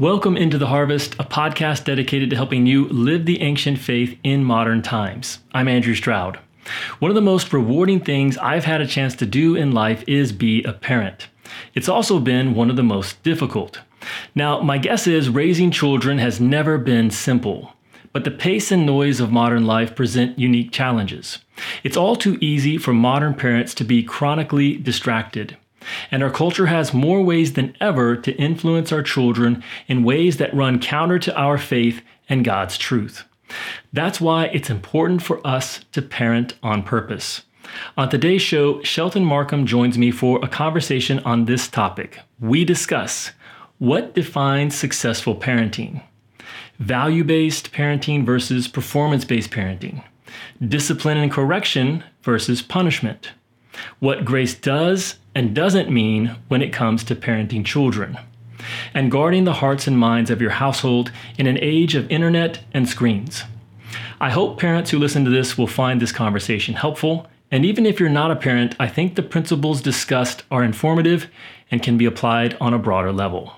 Welcome into the Harvest, a podcast dedicated to helping you live the ancient faith in modern times. I'm Andrew Stroud. One of the most rewarding things I've had a chance to do in life is be a parent. It's also been one of the most difficult. Now, my guess is raising children has never been simple, but the pace and noise of modern life present unique challenges. It's all too easy for modern parents to be chronically distracted. And our culture has more ways than ever to influence our children in ways that run counter to our faith and God's truth. That's why it's important for us to parent on purpose. On today's show, Shelton Markham joins me for a conversation on this topic. We discuss what defines successful parenting, value based parenting versus performance based parenting, discipline and correction versus punishment, what grace does and doesn't mean when it comes to parenting children, and guarding the hearts and minds of your household in an age of internet and screens. I hope parents who listen to this will find this conversation helpful. And even if you're not a parent, I think the principles discussed are informative and can be applied on a broader level.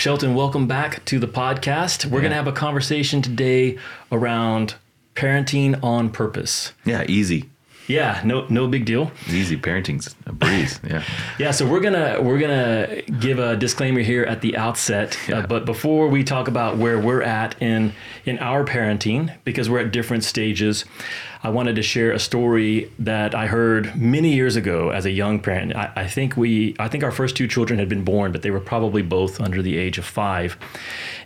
Shelton, welcome back to the podcast. We're yeah. going to have a conversation today around parenting on purpose. Yeah, easy. Yeah, no no big deal. Easy parenting's a breeze. Yeah. yeah, so we're gonna we're gonna give a disclaimer here at the outset. Uh, yeah. Uh, but before we talk about where we're at in in our parenting, because we're at different stages, I wanted to share a story that I heard many years ago as a young parent. I, I think we I think our first two children had been born, but they were probably both under the age of five.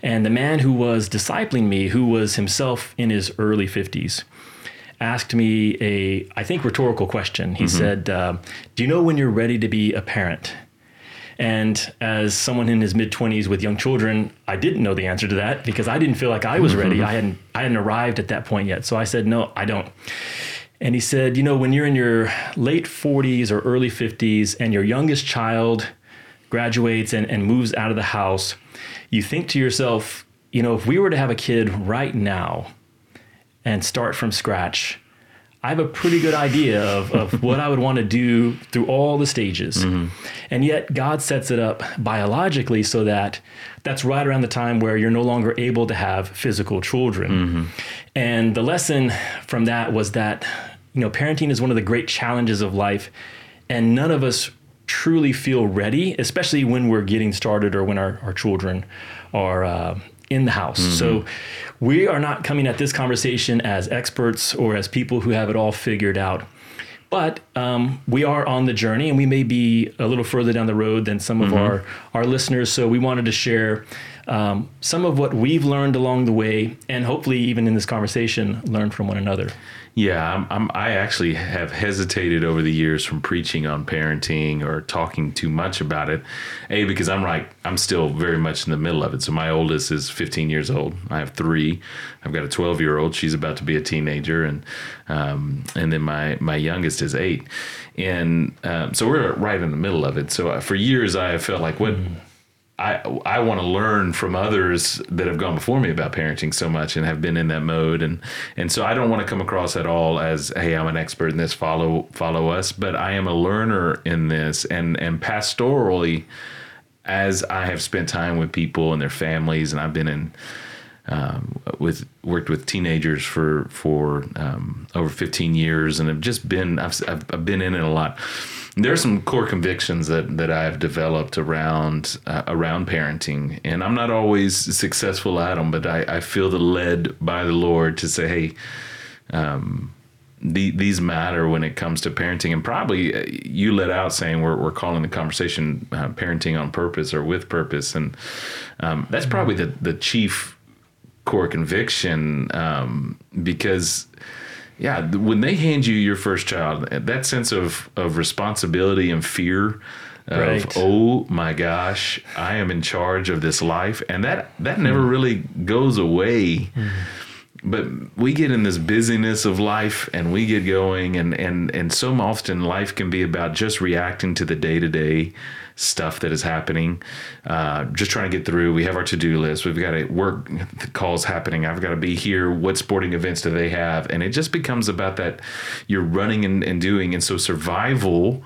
And the man who was discipling me, who was himself in his early fifties asked me a, I think, rhetorical question. He mm-hmm. said, uh, Do you know when you're ready to be a parent? And as someone in his mid 20s with young children, I didn't know the answer to that because I didn't feel like I was ready. I hadn't I hadn't arrived at that point yet. So I said, "No, I don't." And he said, "You know, when you're in your late 40s or early 50s and your youngest child graduates and, and moves out of the house, you think to yourself, you know, if we were to have a kid right now, and start from scratch, I have a pretty good idea of, of what I would want to do through all the stages. Mm-hmm. And yet, God sets it up biologically so that that's right around the time where you're no longer able to have physical children. Mm-hmm. And the lesson from that was that, you know, parenting is one of the great challenges of life, and none of us truly feel ready, especially when we're getting started or when our, our children are. Uh, in the house. Mm-hmm. So we are not coming at this conversation as experts or as people who have it all figured out. But um, we are on the journey and we may be a little further down the road than some of mm-hmm. our, our listeners. So we wanted to share um, some of what we've learned along the way and hopefully, even in this conversation, learn from one another. Yeah, I'm, I'm, i actually have hesitated over the years from preaching on parenting or talking too much about it. A because I'm like I'm still very much in the middle of it. So my oldest is 15 years old. I have three. I've got a 12 year old. She's about to be a teenager, and um, and then my my youngest is eight. And um, so we're right in the middle of it. So uh, for years I have felt like what. Mm I I want to learn from others that have gone before me about parenting so much and have been in that mode. And and so I don't want to come across at all as hey I'm an expert in this follow follow us. But I am a learner in this. And and pastorally as I have spent time with people and their families and I've been in um, with worked with teenagers for for um, over 15 years and have just been I've, I've been in it a lot there are some core convictions that that I've developed around uh, around parenting, and I'm not always successful at them, but I, I feel the led by the Lord to say, hey. Um, the, these matter when it comes to parenting, and probably uh, you let out saying we're, we're calling the conversation uh, parenting on purpose or with purpose, and um, that's probably the the chief core conviction um, because yeah, when they hand you your first child, that sense of of responsibility and fear of right. oh my gosh, I am in charge of this life, and that that never mm. really goes away. Mm. But we get in this busyness of life, and we get going, and and and so often life can be about just reacting to the day to day stuff that is happening. Uh, just trying to get through. We have our to do list. We've got a work calls happening. I've got to be here. What sporting events do they have? And it just becomes about that you're running and, and doing. And so survival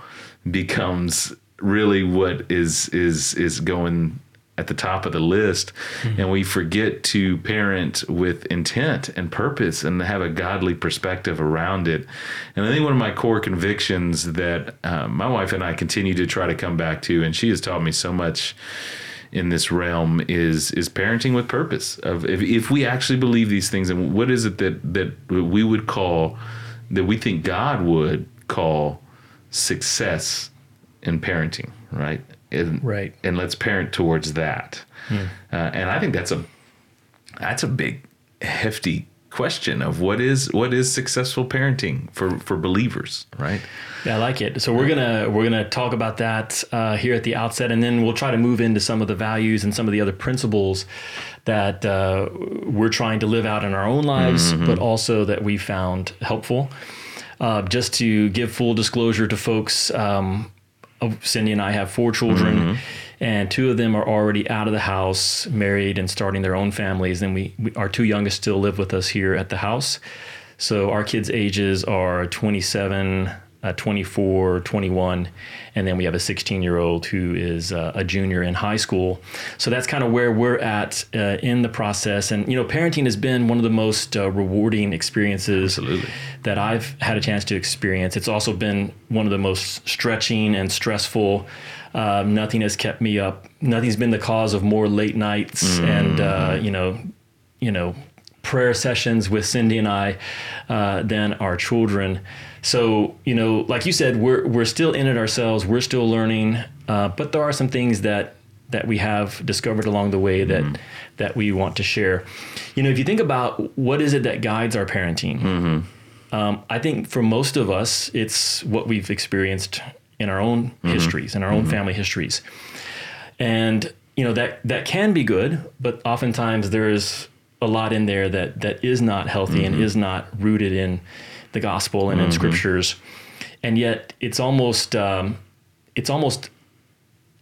becomes really what is is is going at the top of the list mm-hmm. and we forget to parent with intent and purpose and have a godly perspective around it. And i think one of my core convictions that uh, my wife and i continue to try to come back to and she has taught me so much in this realm is is parenting with purpose. Of if, if we actually believe these things and what is it that that we would call that we think god would call success in parenting right and, right. And let's parent towards that. Hmm. Uh, and I think that's a that's a big, hefty question of what is what is successful parenting for for believers, right? Yeah, I like it. So we're gonna we're gonna talk about that uh, here at the outset, and then we'll try to move into some of the values and some of the other principles that uh, we're trying to live out in our own lives, mm-hmm. but also that we found helpful. Uh, just to give full disclosure to folks, um, Cindy and I have four children, mm-hmm. and two of them are already out of the house, married, and starting their own families. And we, we, our two youngest still live with us here at the house. So our kids' ages are 27, uh, 24, 21, and then we have a 16 year old who is uh, a junior in high school. So that's kind of where we're at uh, in the process. And, you know, parenting has been one of the most uh, rewarding experiences Absolutely. that I've had a chance to experience. It's also been one of the most stretching and stressful. Um, nothing has kept me up. Nothing's been the cause of more late nights mm. and, uh, you know, you know, prayer sessions with Cindy and I uh, than our children. So you know, like you said, we're we're still in it ourselves. We're still learning, uh, but there are some things that that we have discovered along the way that mm-hmm. that we want to share. You know, if you think about what is it that guides our parenting, mm-hmm. um, I think for most of us, it's what we've experienced in our own mm-hmm. histories, in our own mm-hmm. family histories, and you know that that can be good, but oftentimes there is a lot in there that that is not healthy and mm-hmm. is not rooted in the gospel and mm-hmm. in scriptures, and yet it's almost um, it's almost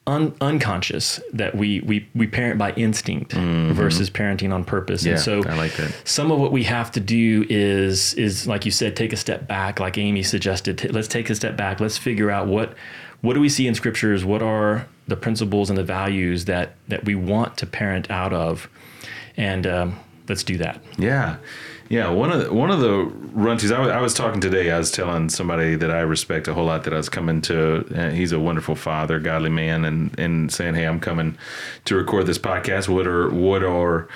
un- unconscious that we we we parent by instinct mm-hmm. versus parenting on purpose. Yeah, and so I like that. Some of what we have to do is is like you said, take a step back, like Amy suggested. T- let's take a step back. Let's figure out what what do we see in scriptures. What are the principles and the values that that we want to parent out of, and um, let's do that. Yeah. Yeah, one of the, one of the runties I was, was talking today. I was telling somebody that I respect a whole lot that I was coming to. Uh, he's a wonderful father, godly man, and and saying, "Hey, I'm coming to record this podcast. What are what are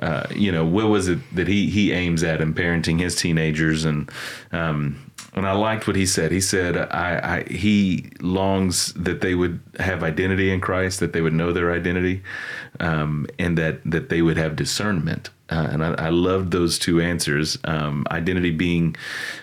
uh, you know what was it that he he aims at in parenting his teenagers and um, and I liked what he said. He said I, I he longs that they would have identity in Christ, that they would know their identity, um, and that that they would have discernment uh, and I, I loved those two answers. Um, identity being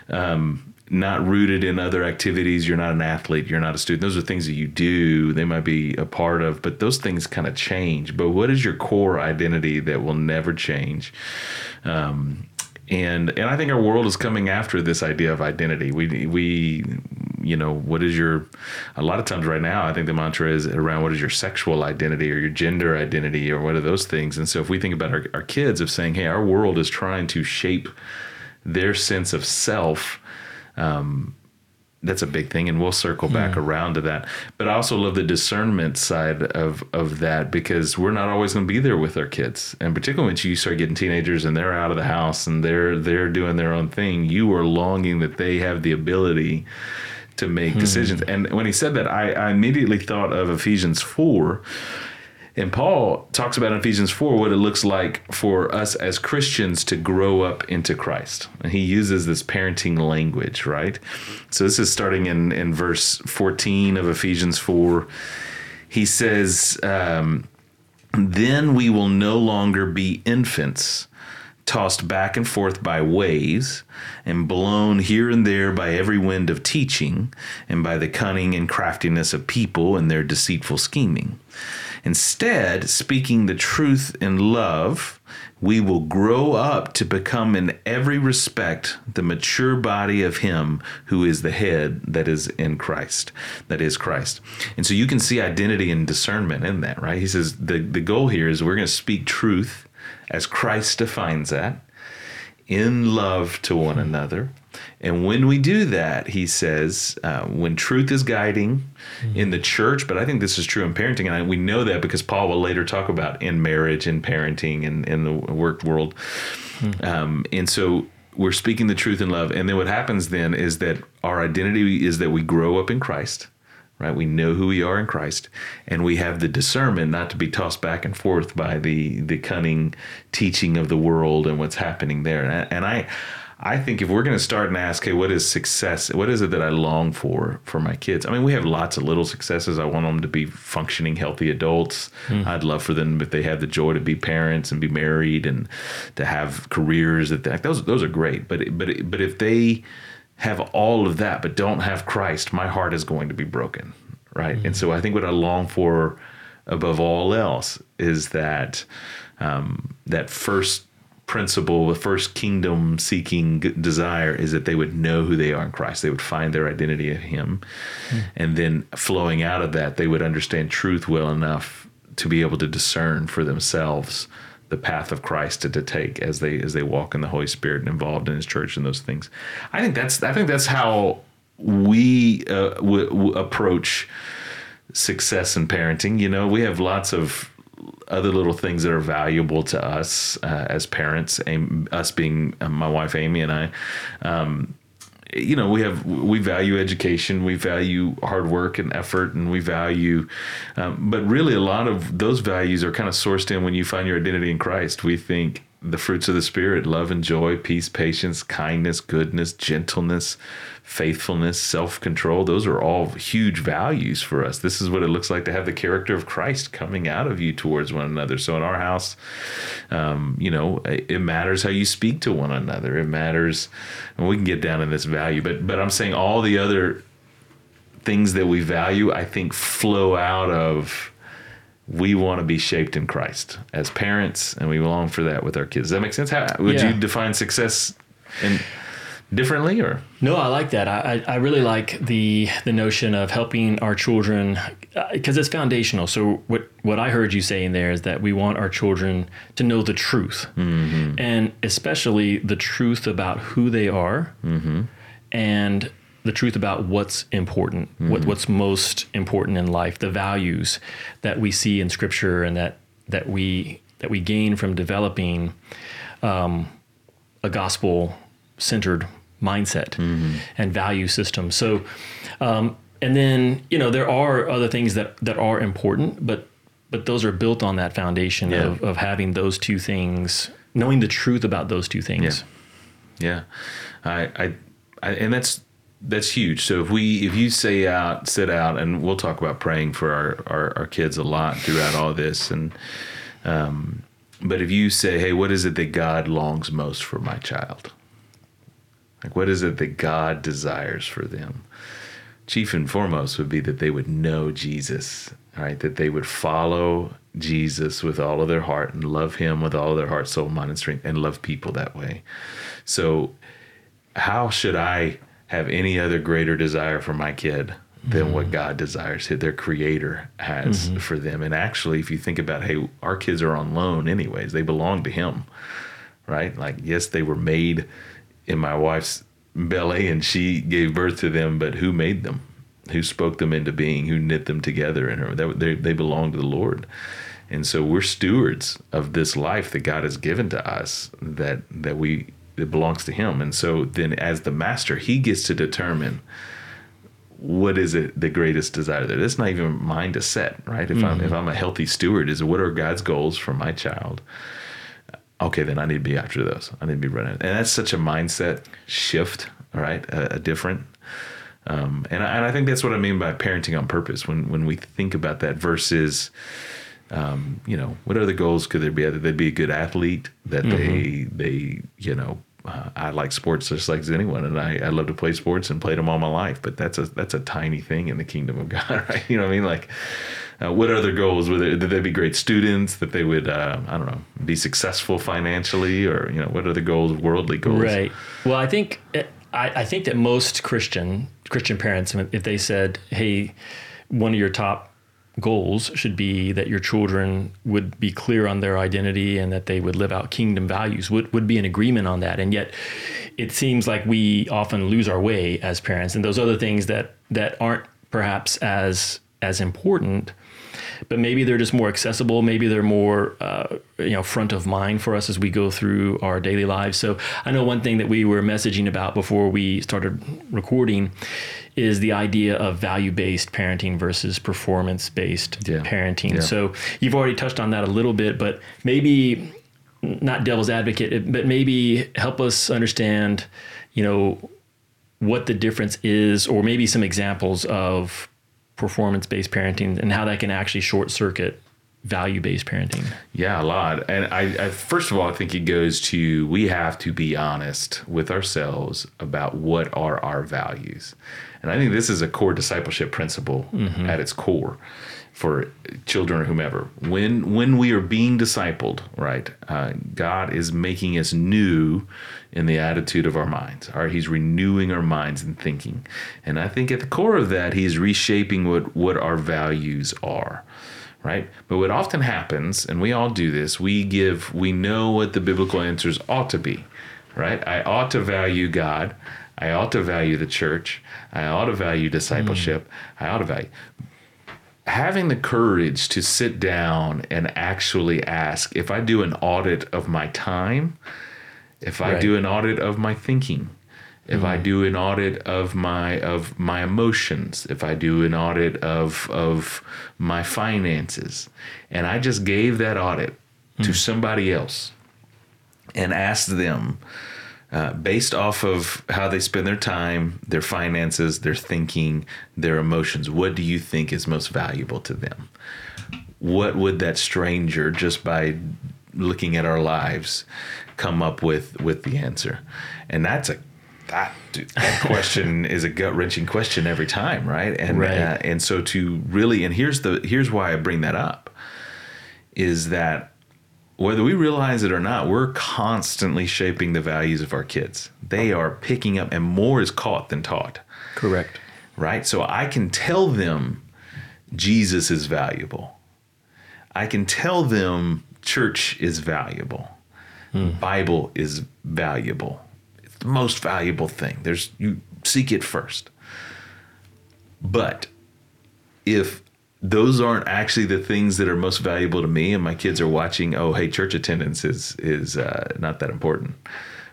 um, not rooted in other activities. You're not an athlete. You're not a student. Those are things that you do. They might be a part of, but those things kind of change. But what is your core identity that will never change? Um, and and I think our world is coming after this idea of identity. We we you know what is your a lot of times right now I think the mantra is around what is your sexual identity or your gender identity or what are those things. And so if we think about our, our kids of saying, hey, our world is trying to shape their sense of self. Um, that's a big thing and we'll circle back hmm. around to that but i also love the discernment side of of that because we're not always going to be there with our kids and particularly when you start getting teenagers and they're out of the house and they're they're doing their own thing you are longing that they have the ability to make hmm. decisions and when he said that I, I immediately thought of ephesians 4 and Paul talks about in Ephesians 4 what it looks like for us as Christians to grow up into Christ. And he uses this parenting language, right? So this is starting in, in verse 14 of Ephesians 4. He says, um, Then we will no longer be infants tossed back and forth by waves, and blown here and there by every wind of teaching, and by the cunning and craftiness of people and their deceitful scheming. Instead, speaking the truth in love, we will grow up to become in every respect the mature body of him who is the head that is in Christ that is Christ. And so you can see identity and discernment in that right? He says the, the goal here is we're going to speak truth as Christ defines that in love to one another. And when we do that, he says, uh, when truth is guiding mm-hmm. in the church, but I think this is true in parenting, and I, we know that because Paul will later talk about in marriage and parenting and in the work world. Mm-hmm. Um, and so we're speaking the truth in love. And then what happens then is that our identity is that we grow up in Christ right? We know who we are in Christ, and we have the discernment not to be tossed back and forth by the the cunning teaching of the world and what's happening there. And I, and I, I think if we're going to start and ask, hey, what is success? What is it that I long for for my kids? I mean, we have lots of little successes. I want them to be functioning, healthy adults. Mm. I'd love for them if they have the joy to be parents and be married and to have careers. That those those are great. But but but if they have all of that but don't have Christ, my heart is going to be broken, right? Mm. And so I think what I long for above all else is that um, that first principle, the first kingdom seeking desire is that they would know who they are in Christ. They would find their identity in Him. Mm. And then flowing out of that, they would understand truth well enough to be able to discern for themselves the path of Christ to, to take as they as they walk in the Holy Spirit and involved in His church and those things. I think that's I think that's how we uh, w- w- approach success in parenting. You know, we have lots of other little things that are valuable to us uh, as parents, us being uh, my wife Amy and I. Um, you know, we have we value education, we value hard work and effort, and we value, um, but really a lot of those values are kind of sourced in when you find your identity in Christ. We think the fruits of the Spirit love and joy, peace, patience, kindness, goodness, gentleness, faithfulness, self control. Those are all huge values for us. This is what it looks like to have the character of Christ coming out of you towards one another. So in our house, um, you know, it matters how you speak to one another. It matters, and we can get down in this value, but but I'm saying all the other things that we value, I think, flow out of we want to be shaped in Christ as parents, and we long for that with our kids. Does that make sense? How would yeah. you define success in differently, or no? I like that. I I really like the the notion of helping our children because uh, it's foundational. So what what I heard you saying there is that we want our children to know the truth, mm-hmm. and especially the truth about who they are, mm-hmm. and the truth about what's important, mm-hmm. what, what's most important in life, the values that we see in Scripture, and that that we that we gain from developing um, a gospel centered mindset mm-hmm. and value system. So, um, and then you know there are other things that that are important, but but those are built on that foundation yeah. of, of having those two things, knowing the truth about those two things. Yeah, yeah. I, I, I and that's that's huge. So if we if you say out sit out and we'll talk about praying for our our, our kids a lot throughout all this and um, but if you say hey what is it that God longs most for my child? Like what is it that God desires for them? Chief and foremost would be that they would know Jesus right? That they would follow Jesus with all of their heart and love him with all of their heart soul mind and strength and love people that way. So how should I have any other greater desire for my kid than mm-hmm. what God desires, their creator has mm-hmm. for them. And actually, if you think about, hey, our kids are on loan anyways, they belong to Him, right? Like, yes, they were made in my wife's belly and she gave birth to them, but who made them? Who spoke them into being? Who knit them together in her? They, they belong to the Lord. And so we're stewards of this life that God has given to us that that we it belongs to him. And so then as the master, he gets to determine what is it the greatest desire there. That's not even mine to set, right? If mm-hmm. I'm if I'm a healthy steward, is what are God's goals for my child? Okay, then I need to be after those. I need to be running. And that's such a mindset shift, all right? A, a different um, and, I, and I think that's what I mean by parenting on purpose. When when we think about that versus, um, you know, what other goals could there be? That they'd be a good athlete, that mm-hmm. they they you know I like sports just like anyone, and I, I love to play sports and played them all my life. But that's a that's a tiny thing in the kingdom of God, right? You know what I mean? Like, uh, what other goals would they, did they be great students? That they would uh, I don't know be successful financially, or you know what the goals, worldly goals? Right. Well, I think I, I think that most Christian Christian parents, if they said, "Hey, one of your top goals should be that your children would be clear on their identity and that they would live out kingdom values would, would be an agreement on that. And yet it seems like we often lose our way as parents. And those other things that that aren't perhaps as as important but maybe they're just more accessible. Maybe they're more, uh, you know, front of mind for us as we go through our daily lives. So I know one thing that we were messaging about before we started recording is the idea of value-based parenting versus performance-based yeah. parenting. Yeah. So you've already touched on that a little bit, but maybe not devil's advocate, but maybe help us understand, you know, what the difference is, or maybe some examples of performance based parenting and how that can actually short circuit value based parenting? Yeah, a lot. And I, I, first of all, I think it goes to we have to be honest with ourselves about what are our values. And I think this is a core discipleship principle mm-hmm. at its core for children or whomever. When when we are being discipled, right? Uh, God is making us new in the attitude of our minds. All right, He's renewing our minds and thinking, and I think at the core of that, He's reshaping what what our values are. Right, but what often happens, and we all do this, we give, we know what the biblical answers ought to be. Right, I ought to value God. I ought to value the church. I ought to value discipleship. Mm. I ought to value having the courage to sit down and actually ask if I do an audit of my time, if I right. do an audit of my thinking, if mm I do an audit of my of my emotions, if I do an audit of of my finances, and I just gave that audit mm to somebody else and asked them uh, based off of how they spend their time, their finances, their thinking, their emotions. What do you think is most valuable to them? What would that stranger, just by looking at our lives, come up with with the answer? And that's a that that question is a gut wrenching question every time, right? And right. Uh, and so to really and here's the here's why I bring that up is that whether we realize it or not, we're constantly shaping the values of our kids. They are picking up, and more is caught than taught. Correct. Right? So I can tell them Jesus is valuable. I can tell them church is valuable. Hmm. Bible is valuable. It's the most valuable thing. There's you seek it first. But if those aren't actually the things that are most valuable to me and my kids are watching oh hey church attendance is is uh, not that important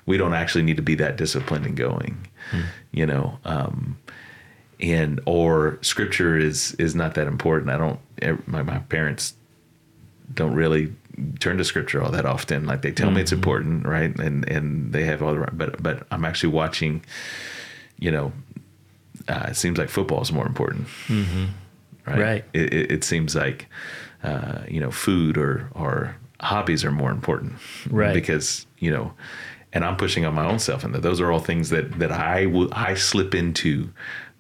we don't actually need to be that disciplined and going hmm. you know um, and or scripture is is not that important i don't my, my parents don't really turn to scripture all that often like they tell mm-hmm. me it's mm-hmm. important right and and they have all the right but but i'm actually watching you know uh, it seems like football is more important mm-hmm right? Right. It, it, it seems like uh, you know food or or hobbies are more important, right? Because you know, and I'm pushing on my own self, and that those are all things that that I will I slip into.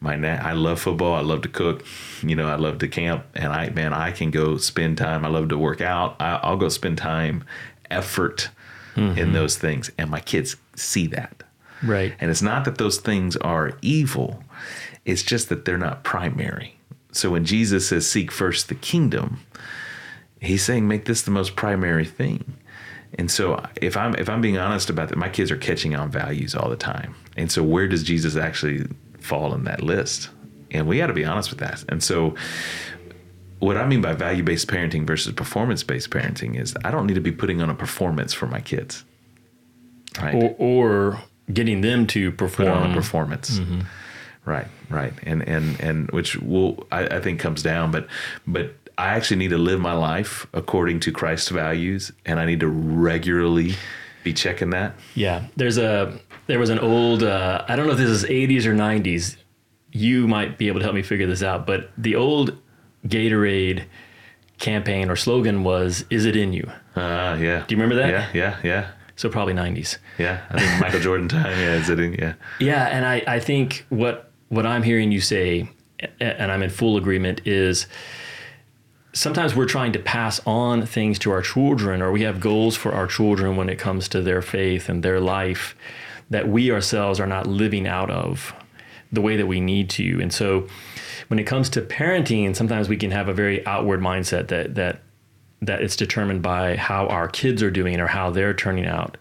My I love football. I love to cook. You know, I love to camp, and I man, I can go spend time. I love to work out. I, I'll go spend time, effort mm-hmm. in those things, and my kids see that. Right. And it's not that those things are evil. It's just that they're not primary. So when Jesus says, seek first the kingdom, he's saying, make this the most primary thing. And so if I'm if I'm being honest about that, my kids are catching on values all the time. And so where does Jesus actually fall in that list? And we got to be honest with that. And so what I mean by value-based parenting versus performance-based parenting is I don't need to be putting on a performance for my kids. Right? Or, or getting them to perform Put on a performance. Mm-hmm. Right, right, and and and which will I, I think comes down, but but I actually need to live my life according to Christ's values, and I need to regularly be checking that. Yeah, there's a there was an old uh, I don't know if this is 80s or 90s. You might be able to help me figure this out, but the old Gatorade campaign or slogan was "Is it in you?" Uh, yeah. Do you remember that? Yeah, yeah, yeah. So probably 90s. Yeah, I think Michael Jordan time. Yeah, is it? In, yeah. Yeah, and I, I think what what I'm hearing you say, and I'm in full agreement, is sometimes we're trying to pass on things to our children, or we have goals for our children when it comes to their faith and their life that we ourselves are not living out of the way that we need to. And so when it comes to parenting, sometimes we can have a very outward mindset that that that it's determined by how our kids are doing or how they're turning out.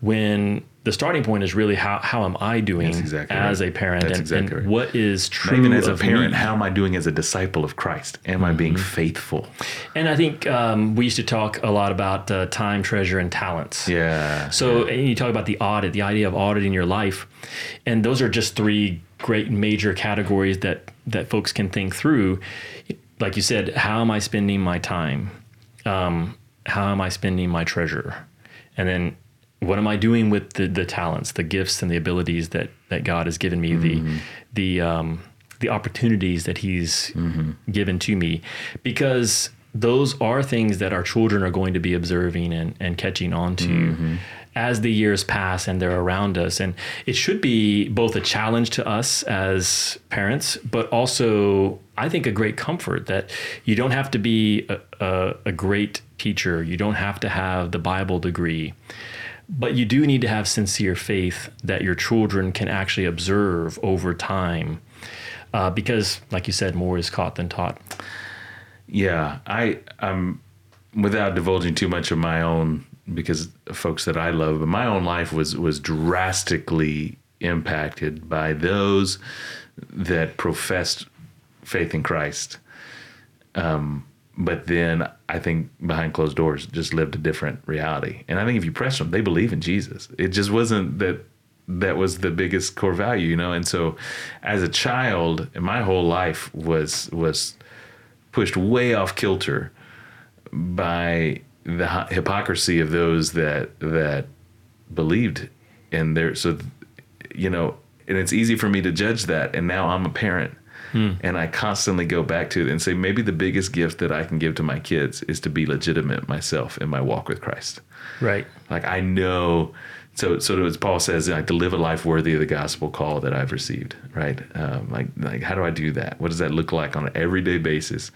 When the starting point is really how, how am I doing exactly as right. a parent That's and, exactly and right. what is true even as a me. parent how am I doing as a disciple of Christ am mm-hmm. I being faithful and I think um, we used to talk a lot about uh, time treasure and talents yeah so yeah. you talk about the audit the idea of auditing your life and those are just three great major categories that that folks can think through like you said how am I spending my time um, how am I spending my treasure and then what am I doing with the, the talents, the gifts, and the abilities that that God has given me, mm-hmm. the the um, the opportunities that He's mm-hmm. given to me, because those are things that our children are going to be observing and, and catching on to mm-hmm. as the years pass and they're around us. And it should be both a challenge to us as parents, but also, I think, a great comfort that you don't have to be a, a, a great teacher, you don't have to have the Bible degree but you do need to have sincere faith that your children can actually observe over time uh, because like you said more is caught than taught. Yeah i i'm without divulging too much of my own because folks that i love but my own life was was drastically impacted by those that professed faith in christ. Um, but then I think behind closed doors just lived a different reality. And I think if you press them, they believe in Jesus. It just wasn't that that was the biggest core value, you know. And so, as a child, my whole life was was pushed way off kilter by the hypocrisy of those that that believed in their so you know and it's easy for me to judge that and now I'm a parent Hmm. And I constantly go back to it and say, maybe the biggest gift that I can give to my kids is to be legitimate myself in my walk with Christ. Right. Like I know. So, so as Paul says, like to live a life worthy of the gospel call that I've received, right? Um, like, like how do I do that? What does that look like on an everyday basis?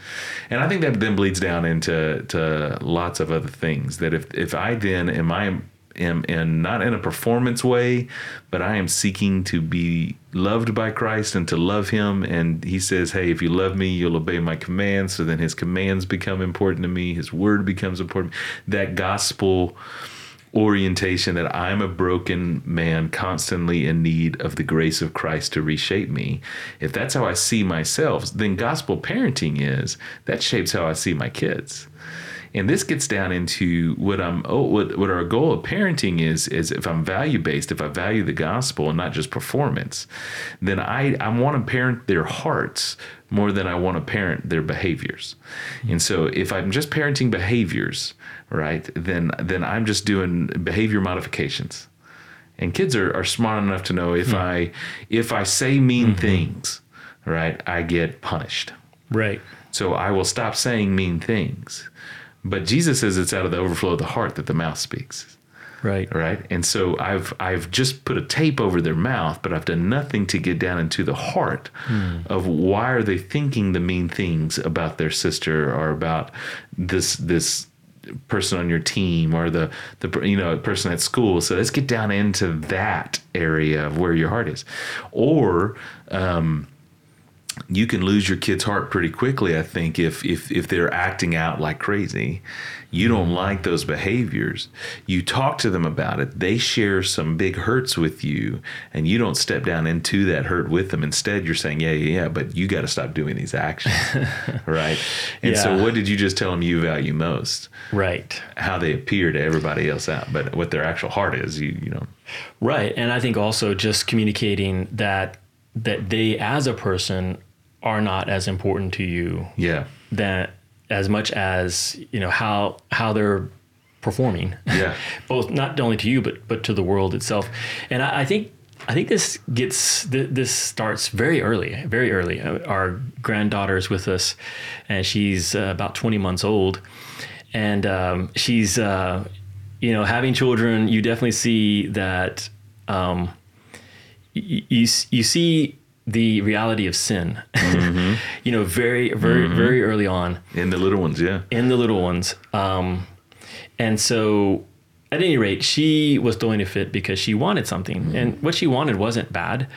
And I think that then bleeds down into to lots of other things. That if if I then am I am in not in a performance way, but I am seeking to be loved by Christ and to love Him. And He says, Hey, if you love me, you'll obey my commands. So then His commands become important to me, His word becomes important. That gospel orientation that I'm a broken man constantly in need of the grace of Christ to reshape me. If that's how I see myself, then gospel parenting is that shapes how I see my kids and this gets down into what I'm oh what what our goal of parenting is is if I'm value based, if I value the gospel and not just performance, then I I want to parent their hearts more than I want to parent their behaviors. And so if I'm just parenting behaviors, right, then then I'm just doing behavior modifications. And kids are, are smart enough to know if mm I if I say mean mm-hmm. things, right, I get punished. Right. So I will stop saying mean things. But Jesus says it's out of the overflow of the heart that the mouth speaks. Right. Right. And so I've I've just put a tape over their mouth, but I've done nothing to get down into the heart hmm. of why are they thinking the mean things about their sister or about this this person on your team or the the you know person at school. So let's get down into that area of where your heart is, or um, you can lose your kid's heart pretty quickly i think if if if they're acting out like crazy. You don't mm-hmm. like those behaviors. You talk to them about it. They share some big hurts with you and you don't step down into that hurt with them. Instead you're saying yeah yeah yeah but you got to stop doing these actions. Right? And yeah. so what did you just tell them you value most? Right. How they appear to everybody else out but what their actual heart is you you know. Right and i think also just communicating that that they as a person are not as important to you. Yeah. That as much as you know how how they're performing. Yeah. Both not only to you but but to the world itself. And I, I think I think this gets this starts very early, very early. Uh, our granddaughter is with us, and she's uh, about 20 months old, and um, she's uh, you know, having children, you definitely see that um, you, you you see the reality of sin. Mm-hmm. you know, very very very early on In the little ones, yeah. in the little ones. Um, and so, at any rate, she was throwing a fit because she wanted something, and what she wanted wasn't bad,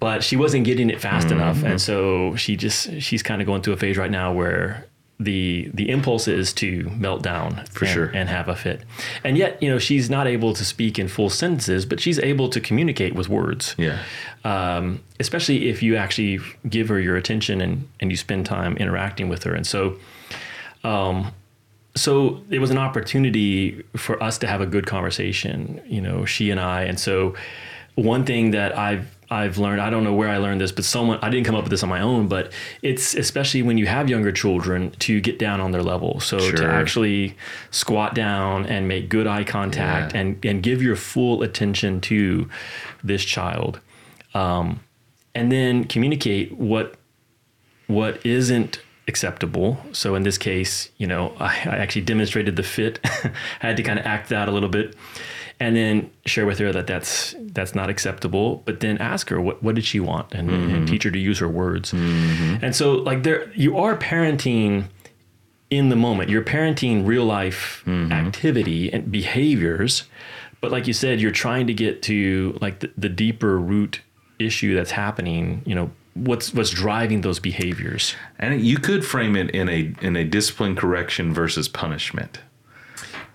but she wasn't getting it fast enough, and so she just she's kind of going through a phase right now where the the impulse is to melt down for sure. and have a fit, and yet you know she's not able to speak in full sentences, but she's able to communicate with words Yeah. um, especially if you actually give her your attention and, and you spend time interacting with her. And so, um, so it was an opportunity for us to have a good conversation, you know, she and I. And so, one thing that I've I've learned, I don't know where I learned this, but someone I didn't come up with this on my own, but it's especially when you have younger children to get down on their level. So to actually squat down and make good eye contact Yeah. and and give your full attention to this child um, and then communicate what what isn't acceptable. So in this case, you know, I, I actually demonstrated the fit. I had to kind of act that a little bit, and then share with her that that's that's not acceptable. But then ask her what what did she want, and, and mm-hmm. teach her to use her words. Mm-hmm. And so like there, you are parenting in the moment. You're parenting real life mm-hmm. activity and behaviors, but like you said, you're trying to get to like the, the deeper root issue that's happening. You know, what's what's driving those behaviors. And you could frame it in a in a discipline correction versus punishment.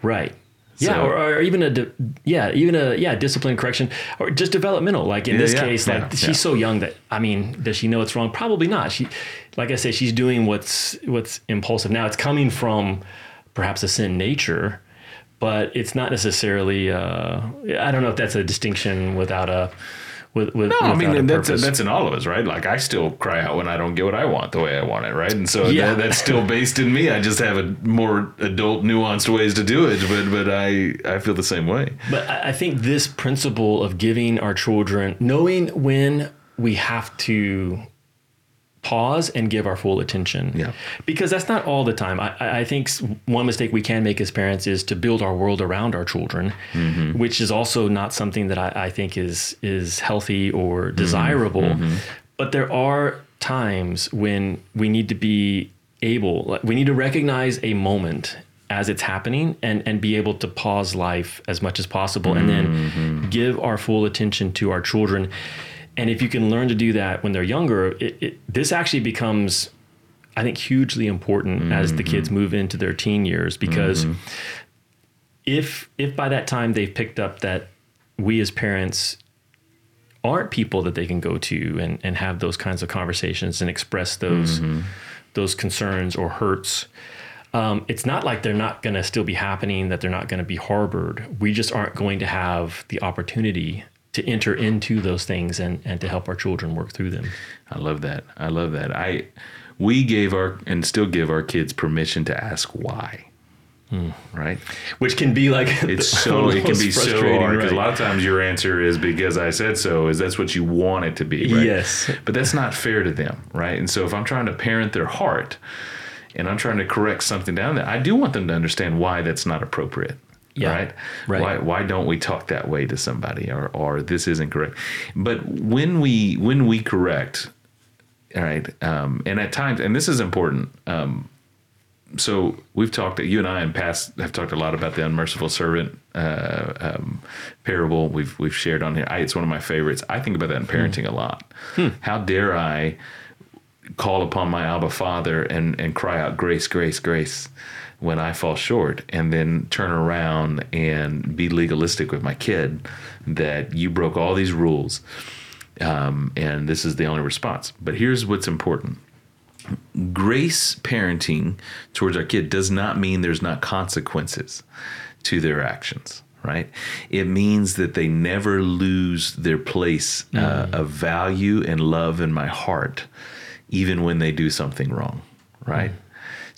Right. Yeah, So- or, or even a di- yeah, even a yeah discipline correction, or just developmental. Like in Yeah, this yeah, case, yeah, like she's so young that I mean, does she know it's wrong? Probably not. She, like I said, she's doing what's what's impulsive. Now it's coming from perhaps a sin nature, but it's not necessarily. Uh, I don't know if that's a distinction without a with with. No, I a mean that's purpose. that's in all of us, right? Like I still cry out when I don't get what I want the way I want it, right? And so Yeah. that, that's still based in me. I just have a more adult, nuanced ways to do it, but but I I feel the same way. But I think this principle of giving our children, knowing when we have to pause and give our full attention. Yeah. Because that's not all the time. I, I think one mistake we can make as parents is to build our world around our children, mm-hmm. which is also not something that I, I think is is healthy or mm-hmm. desirable. Mm-hmm. But there are times when we need to be able, like, we need to recognize a moment as it's happening and and be able to pause life as much as possible and then give our full attention to our children and if you can learn to do that when they're younger it, it, this actually becomes i think hugely important as the kids mm-hmm. move into their teen years because mm-hmm. if if by that time they've picked up that we as parents aren't people that they can go to and, and have those kinds of conversations and express those mm-hmm. those concerns or hurts um, it's not like they're not going to still be happening that they're not going to be harbored. We just aren't going to have the opportunity to enter into those things and, and to help our children work through them I love that. I love that. I we gave our and still give our kids permission to ask why. Hmm. Right? which can be like It's the so it can be so frustrating, hard because right? a lot of times your answer is because I said so. Is that's what you want it to be? Right? Yes. but that's not fair to them, right? And so if I'm trying to parent their heart, and I'm trying to correct something down there, I do want them to understand why that's not appropriate. Yeah, Right? right. Why why don't we talk that way to somebody or or this isn't correct? But when we when we correct, all right, um, and at times, and this is important. Um, so we've talked you and I in past have talked a lot about the unmerciful servant uh, um, parable. We've we've shared on here. I, it's one of my favorites. I think about that in parenting a lot. How dare I call upon my Abba Father and and cry out grace, grace, grace when I fall short, and then turn around and be legalistic with my kid that you broke all these rules, um, and this is the only response. But here's what's important. Grace parenting towards our kid does not mean there's not consequences to their actions right? It means that they never lose their place uh, of value and love in my heart even when they do something wrong right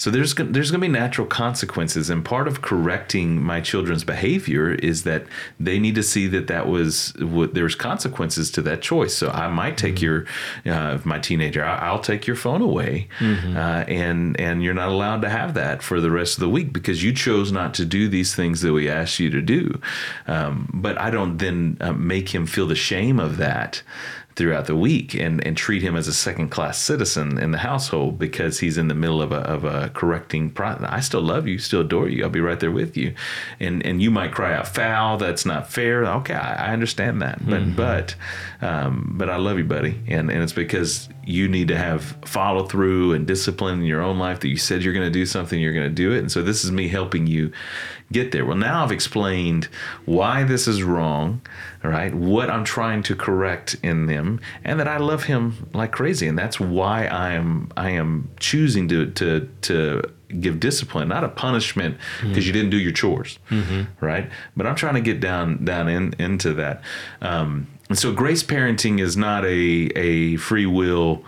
so there's there's going to be natural consequences, and part of correcting my children's behavior is that they need to see that that was what there's consequences to that choice. So I might take your uh, my teenager, I- I'll take your phone away, uh, and and you're not allowed to have that for the rest of the week because you chose not to do these things that we asked you to do. Um, but I don't then uh, make him feel the shame of that throughout the week and, and treat him as a second class citizen in the household because he's in the middle of a, of a correcting process. I still love you, still adore you. I'll be right there with you. And and you might cry out foul. That's not fair. Okay, I, I understand that. But but um, but I love you, buddy. And and it's because you need to have follow through and discipline in your own life that you said you're going to do something, you're going to do it. And so this is me helping you get there. Well, now I've explained why this is wrong, right? what I'm trying to correct in them, and that I love him like crazy, and that's why I am I am choosing to to to give discipline, not a punishment because you didn't do your chores, right? But I'm trying to get down down in into that. Um, and so grace parenting is not a a free will.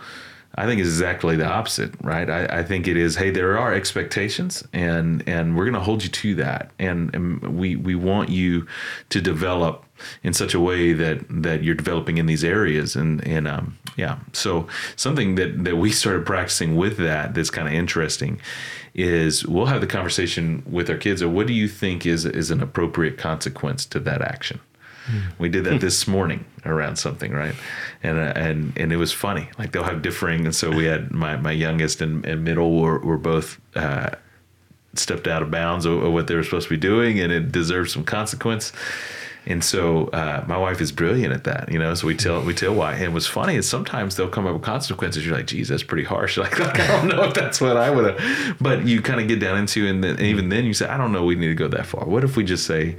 I think it's exactly the opposite, right? I, I think it is. Hey, there are expectations, and and we're going to hold you to that, and, and we we want you to develop in such a way that that you're developing in these areas, and and um, yeah. So something that that we started practicing with that that's kind of interesting is we'll have the conversation with our kids. Of what do you think is is an appropriate consequence to that action? We did that this morning around something, right? And uh, and and it was funny. Like they'll have differing, and so we had my my youngest and, and middle were were both. Uh, stepped out of bounds of, of what they were supposed to be doing and it deserved some consequence and so uh, my wife is brilliant at that, you know. So we tell we tell why. And what's funny is sometimes they'll come up with consequences. You're like, geez, that's pretty harsh. Like, like I don't know if that's what I would have. But you kind of get down into, and, then, and even then you say, I don't know, we need to go that far. What if we just say,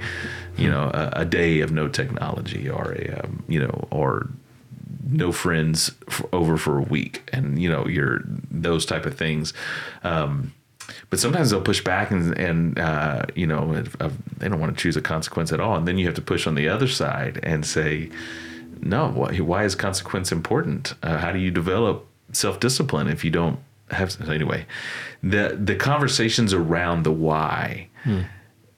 you know, a, a day of no technology, or a, um, you know, or no friends f over for a week, and you know, you're those type of things. Um, but sometimes they'll push back and and uh, you know if, if they don't want to choose a consequence at all, and then you have to push on the other side and say, no, why, why is consequence important? Uh, how do you develop self discipline if you don't have anyway? The the conversations around the why.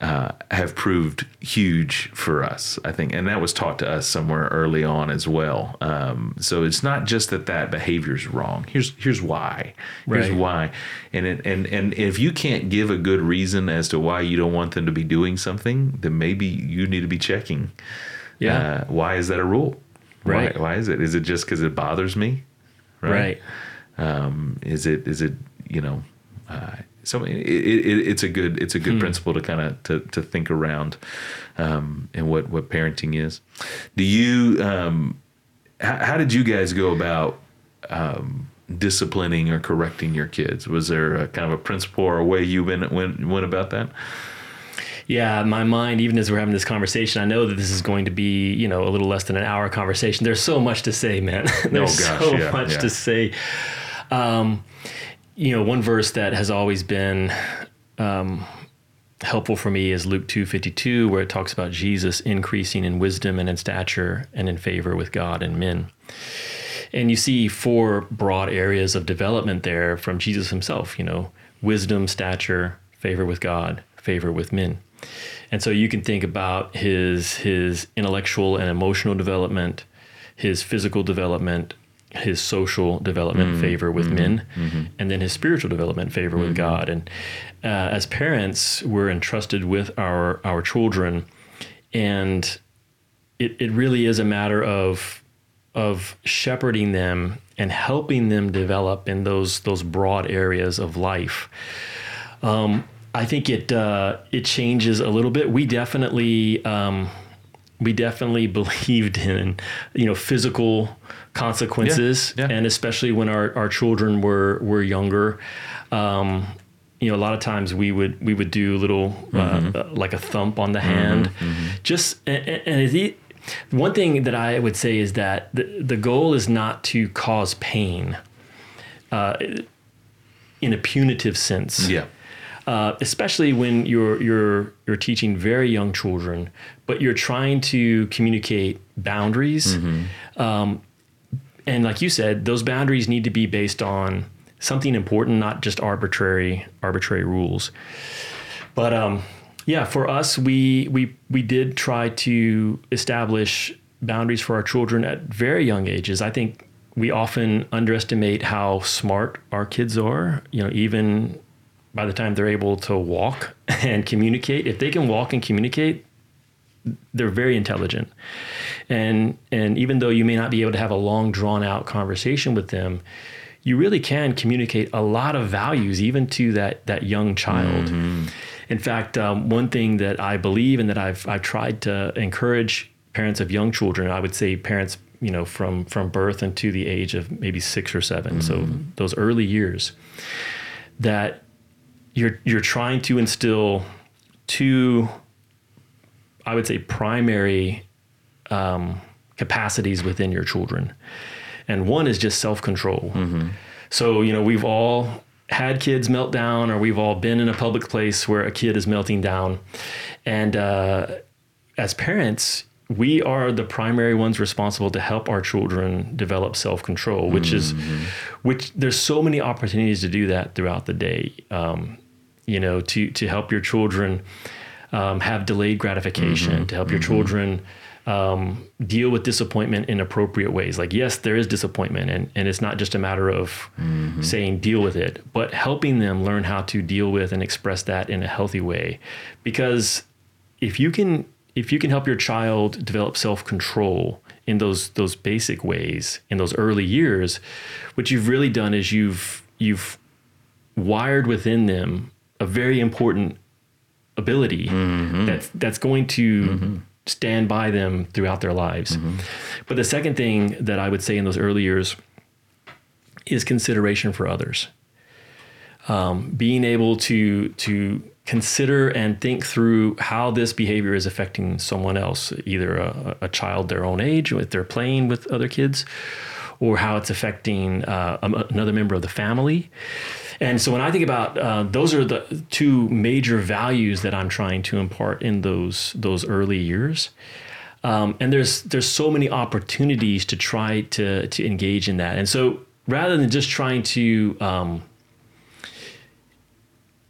Uh, have proved huge for us, I think, and that was taught to us somewhere early on as well. Um, so it's not just that that behavior is wrong. Here's here's why. Here's Right. why. And it, and and if you can't give a good reason as to why you don't want them to be doing something, then maybe you need to be checking. Yeah. Uh, why is that a rule? Right. Why, why is it? Is it just because it bothers me? Right. Um, is it? Is it? You know. Uh, so it, it, it's a good it's a good principle to kind of to, to think around um, and what what parenting is. Do you um, how, how did you guys go about um, disciplining or correcting your kids? Was there a kind of a principle or a way you went went, went about that? Yeah, my mind, even as we're having this conversation, I know that this is going to be, you know, a little less than an hour conversation. There's so much to say, man. There's Oh, gosh, so yeah, much yeah. to say. Um, you know, one verse that has always been um, helpful for me is Luke 2:52, where it talks about Jesus increasing in wisdom and in stature and in favor with God and men. And you see four broad areas of development there from Jesus himself, you know, wisdom, stature, favor with God, favor with men. And so you can think about his his intellectual and emotional development, his physical development, his social development, favor with men, and then his spiritual development, favor with God. And uh, as parents, we're entrusted with our our children, and it, it really is a matter of of shepherding them and helping them develop in those those broad areas of life. Um, I think it uh, it changes a little bit. We definitely um, we definitely believed in you know physical consequences, Yeah, yeah. and especially when our, our children were were younger. Um, you know, a lot of times we would we would do little uh, uh, like a thump on the hand, just and, and one thing that I would say is that the, the goal is not to cause pain uh, in a punitive sense Yeah. uh, especially when you're you're you're teaching very young children, but you're trying to communicate boundaries. Um, and like you said, those boundaries need to be based on something important, not just arbitrary arbitrary rules. But um, yeah, for us, we we we did try to establish boundaries for our children at very young ages. I think we often underestimate how smart our kids are. You know, even by the time they're able to walk and communicate, if they can walk and communicate, they're very intelligent. And and even though you may not be able to have a long drawn out conversation with them, you really can communicate a lot of values even to that that young child. Mm-hmm. In fact, um, one thing that I believe and that I've I've tried to encourage parents of young children, I would say parents, you know, from from birth until the age of maybe six or 7 mm-hmm. so those early years, that you're you're trying to instill two, I would say, primary um, capacities within your children, and one is just self control. Mm-hmm. So you know, we've all had kids melt down, or we've all been in a public place where a kid is melting down, and uh, as parents, we are the primary ones responsible to help our children develop self-control which mm-hmm. is which there's so many opportunities to do that throughout the day um, you know to to help your children um, have delayed gratification mm-hmm. to help your mm-hmm. children um, deal with disappointment in appropriate ways like yes there is disappointment and, and it's not just a matter of mm-hmm. saying deal with it but helping them learn how to deal with and express that in a healthy way because if you can if you can help your child develop self-control in those those basic ways in those early years, what you've really done is you've you've wired within them a very important ability mm-hmm. that's that's going to mm-hmm. stand by them throughout their lives. Mm-hmm. But the second thing that I would say in those early years is consideration for others. Um, being able to to consider and think through how this behavior is affecting someone else, either a, a child their own age, if they're playing with other kids, or how it's affecting uh, another member of the family. And so when I think about uh, those are the two major values that I'm trying to impart in those those early years. Um, and there's there's so many opportunities to try to to engage in that. And so rather than just trying to um,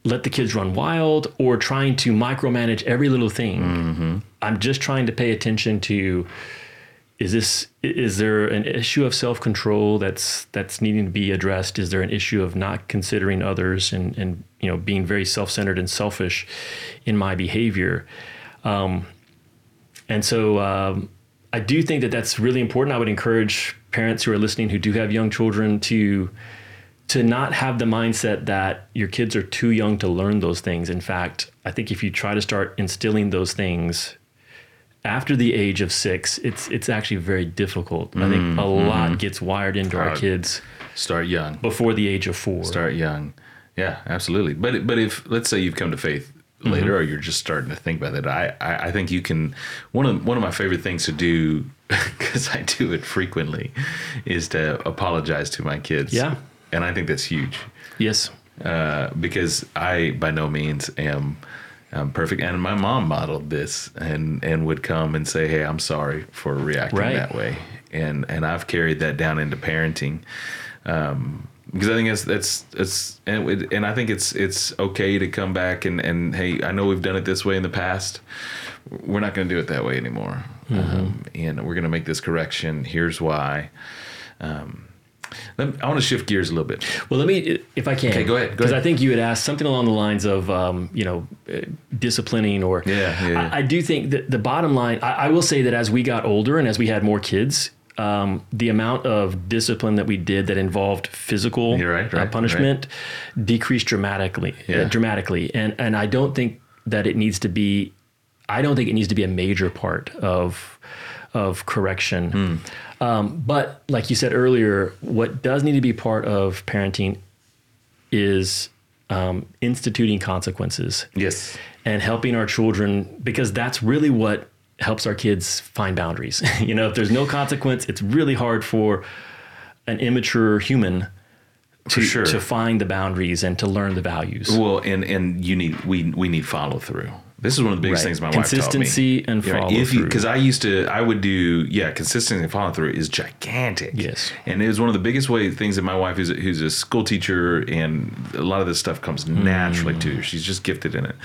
let the kids run wild or trying to micromanage every little thing. Mm-hmm. I'm just trying to pay attention to is this is there an issue of self-control that's that's needing to be addressed? Is there an issue of not considering others and and you know being very self-centered and selfish in my behavior? Um, and so um, I do think that that's really important. I would encourage parents who are listening who do have young children to to not have the mindset that your kids are too young to learn those things. In fact, I think if you try to start instilling those things after the age of six, it's it's actually very difficult. Mm, I think a mm-hmm. lot gets wired into our kids. Start young before the age of four. Start young, yeah, absolutely. But but if let's say you've come to faith later, mm-hmm. or you're just starting to think about it, I, I I think you can. One of one of my favorite things to do because I do it frequently is to apologize to my kids. Yeah and I think that's huge. Yes, uh, because I by no means am um, perfect, and my mom modeled this and and would come and say, "Hey, I'm sorry for reacting right. that way," and and I've carried that down into parenting. Um, because I think it's that's it's and it, and I think it's it's okay to come back and and hey, I know we've done it this way in the past. We're not going to do it that way anymore, mm-hmm. um, and we're going to make this correction. Here's why. Um, I want to shift gears a little bit. Well, let me, if I can. Okay, go ahead. Because I think you had asked something along the lines of, um, you know, uh, disciplining or. Yeah, yeah, yeah. I, I, do think that the bottom line, I, I, will say that as we got older and as we had more kids, um, the amount of discipline that we did that involved physical right, uh, punishment right. decreased dramatically. Uh, yeah. Uh, dramatically, and and I don't think that it needs to be. I don't think it needs to be a major part of of correction. Mm. Um, but like you said earlier, what does need to be part of parenting is um, instituting consequences. Yes. And helping our children, because that's really what helps our kids find boundaries. you know, if there's no consequence, it's really hard for an immature human to, sure. to find the boundaries and to learn the values. Well, and and you need we we need follow through This is one of the biggest Right. things my wife taught me. Consistency and You know, follow if you because I used to I would do yeah consistency and follow through is gigantic Yes. and it was one of the biggest way things that my wife who's a, who's a school teacher and a lot of this stuff comes mm. naturally to her she's just gifted in it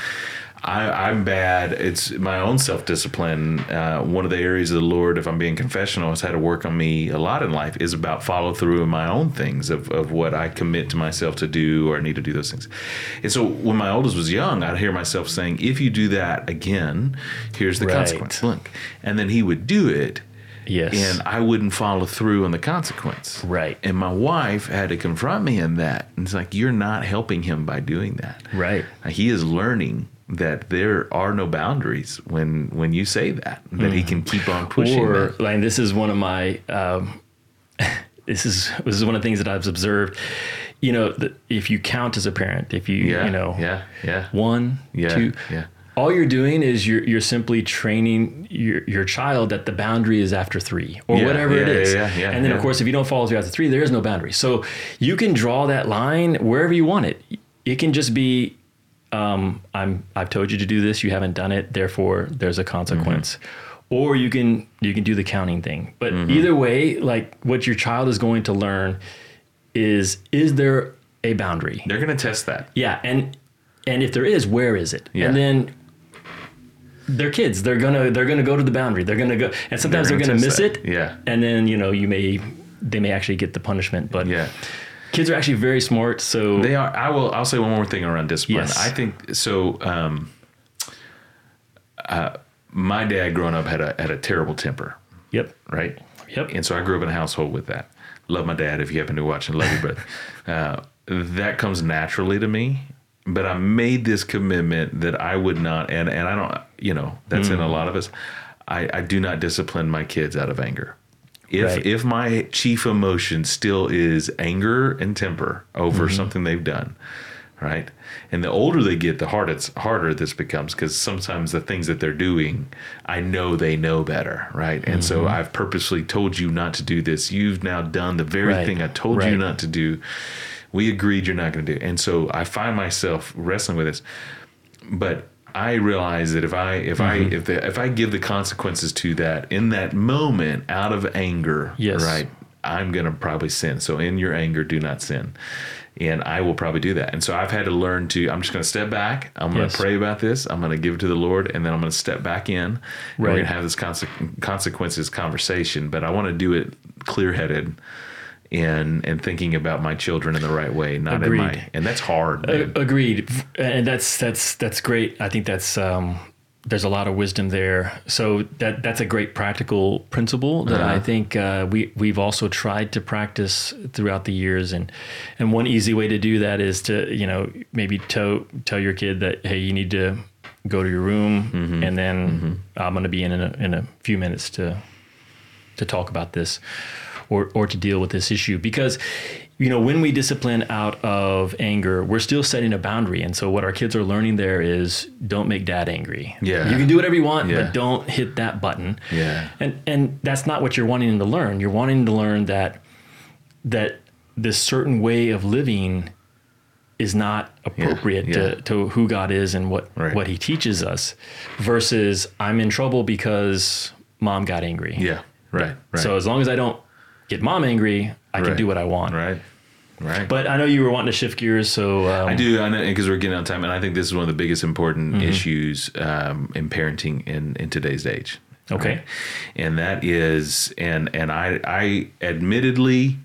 I, I'm bad it's my own self discipline uh, one of the areas of the Lord if I'm being confessional has had to work on me a lot in life is about follow through in my own things of, of what I commit to myself to do or need to do those things and so when my oldest was young I'd hear myself saying if you do that again here's the Right. consequence look and then he would do it Yes. and I wouldn't follow through on the consequence. Right. And my wife had to confront me in that. And it's like, you're not helping him by doing that. right. He is learning that there are no boundaries when when you say that, that he can keep on pushing or that. like this is one of my um, this is this is one of the things that I've observed. You know, the, if you count as a parent, if you Yeah. you know yeah. Yeah. one, Yeah. two, Yeah. all you're doing is you're you're simply training your your child that the boundary is after three or Yeah, whatever it yeah, is. yeah, yeah, and then of course, if you don't follow through after three, there is no boundary. So you can draw that line wherever you want it. It can just be um, I'm I've told you to do this, you haven't done it, therefore there's a consequence. Or you can you can do the counting thing. But either way, like what your child is going to learn is is there a boundary? They're going to test that. Yeah, and and if there is, where is it? Yeah. And then they're kids. They're gonna they're gonna go to the boundary. They're gonna go, and sometimes they're, They're gonna, gonna miss test it. Yeah. And then you know you may they may actually get the punishment. But Yeah. Kids are actually very smart. So They are. I will. I'll say one more thing around discipline. Yes. I think so. Um, uh, my dad, growing up, had a had a terrible temper. yep, Right. yep, And so I grew up in a household with that. Love my dad. If you happen to watch and love you, but uh, that comes naturally to me. But I made this commitment that I would not, and and I don't, you know, that's Mm. in a lot of us. I, I do not discipline my kids out of anger. If Right. if my chief emotion still is anger and temper over Mm-hmm. something they've done, right? And the older they get, the harder it's harder this becomes because sometimes the things that they're doing, I know they know better, right? And so Mm-hmm. I've purposely told you not to do this. You've now done the very Right. thing I told Right. you not to do. We agreed you're not going to do. And so I find myself wrestling with this. But I realize that if I if Mm-hmm. I if the, if I give the consequences to that in that moment out of anger, Yes. right, I'm gonna probably sin. So in your anger, do not sin, and I will probably do that. And so I've had to learn to. I'm just gonna step back. I'm gonna Yes. pray about this. I'm gonna give it to the Lord, and then I'm gonna step back in. And We're gonna have this conse- consequences conversation, but I want to do it clear headed. And, and thinking about my children in the right way, not in my and that's hard. Agreed. And that's that's that's great. I think that's um, there's a lot of wisdom there. So that that's a great practical principle that I Uh-huh. think uh, we we've also tried to practice throughout the years. And and one easy way to do that is to you know maybe tell tell your kid that hey you need to go to your room Mm-hmm. and then I'm going to be in in a, in a few minutes to to talk about this or or to deal with this issue because you know when we discipline out of anger we're still setting a boundary and so what our kids are learning there is don't make dad angry Yeah. you can do whatever you want Yeah. but don't hit that button Yeah. and and that's not what you're wanting them to learn you're wanting them to learn that that this certain way of living is not appropriate yeah. To, to who God is and what Right. what he teaches us versus I'm in trouble because mom got angry yeah, right, right. so as long as I don't get mom angry, I can Right. do what I want. Right. Right. But I know you were wanting to shift gears, so um, I do, I know, because we're getting on time, and I think this is one of the biggest important Mm-hmm. issues um, in parenting in in today's age. Okay. and that is, and and I I admittedly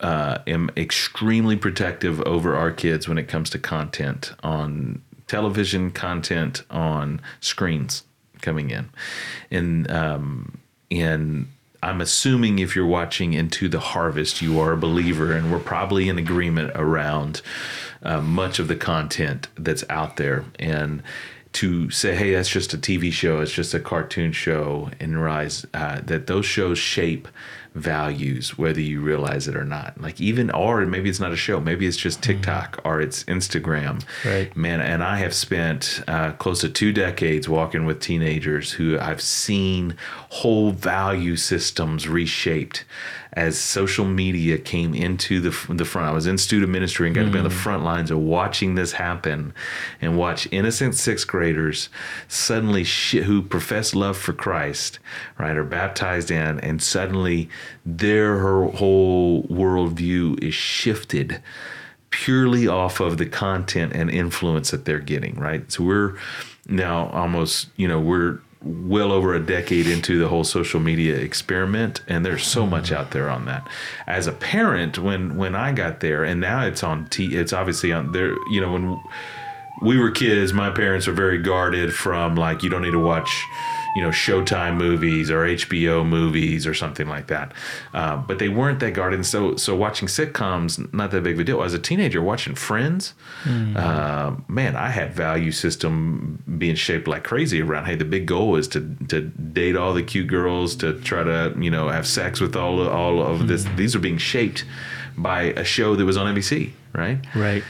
uh, am extremely protective over our kids when it comes to content on television, content on screens coming in, and um, and I'm assuming if you're watching Into the Harvest, you are a believer, and we're probably in agreement around uh, much of the content that's out there. And to say, hey, that's just a TV show, it's just a cartoon show, and rise, uh, that those shows shape values, whether you realize it or not. Like even, or maybe it's not a show, maybe it's just TikTok or it's Instagram. Right. Man, and I have spent uh, close to two decades walking with teenagers who I've seen whole value systems reshaped as social media came into the the front. I was in student ministry and got to be on the mm. front lines of watching this happen, and watch innocent sixth graders suddenly sh- who profess love for Christ, right, are baptized in, and suddenly their whole worldview is shifted purely off of the content and influence that they're getting, right? So we're now almost, you know, we're well over a decade into the whole social media experiment and there's so mm-hmm. much out there on that. As a parent when when i got there and now it's on t it's obviously on there you know when we were kids my parents were very guarded from like you don't need to watch you know Showtime movies or HBO movies or something like that. Uh, but they weren't that guarded. And so so watching sitcoms not that big of a deal. As a teenager watching Friends, mm. uh, man, I had value system being shaped like crazy around. Hey, the big goal is to to date all the cute girls, to try to you know have sex with all of, all of mm. this. These are being shaped by a show that was on NBC, right? Right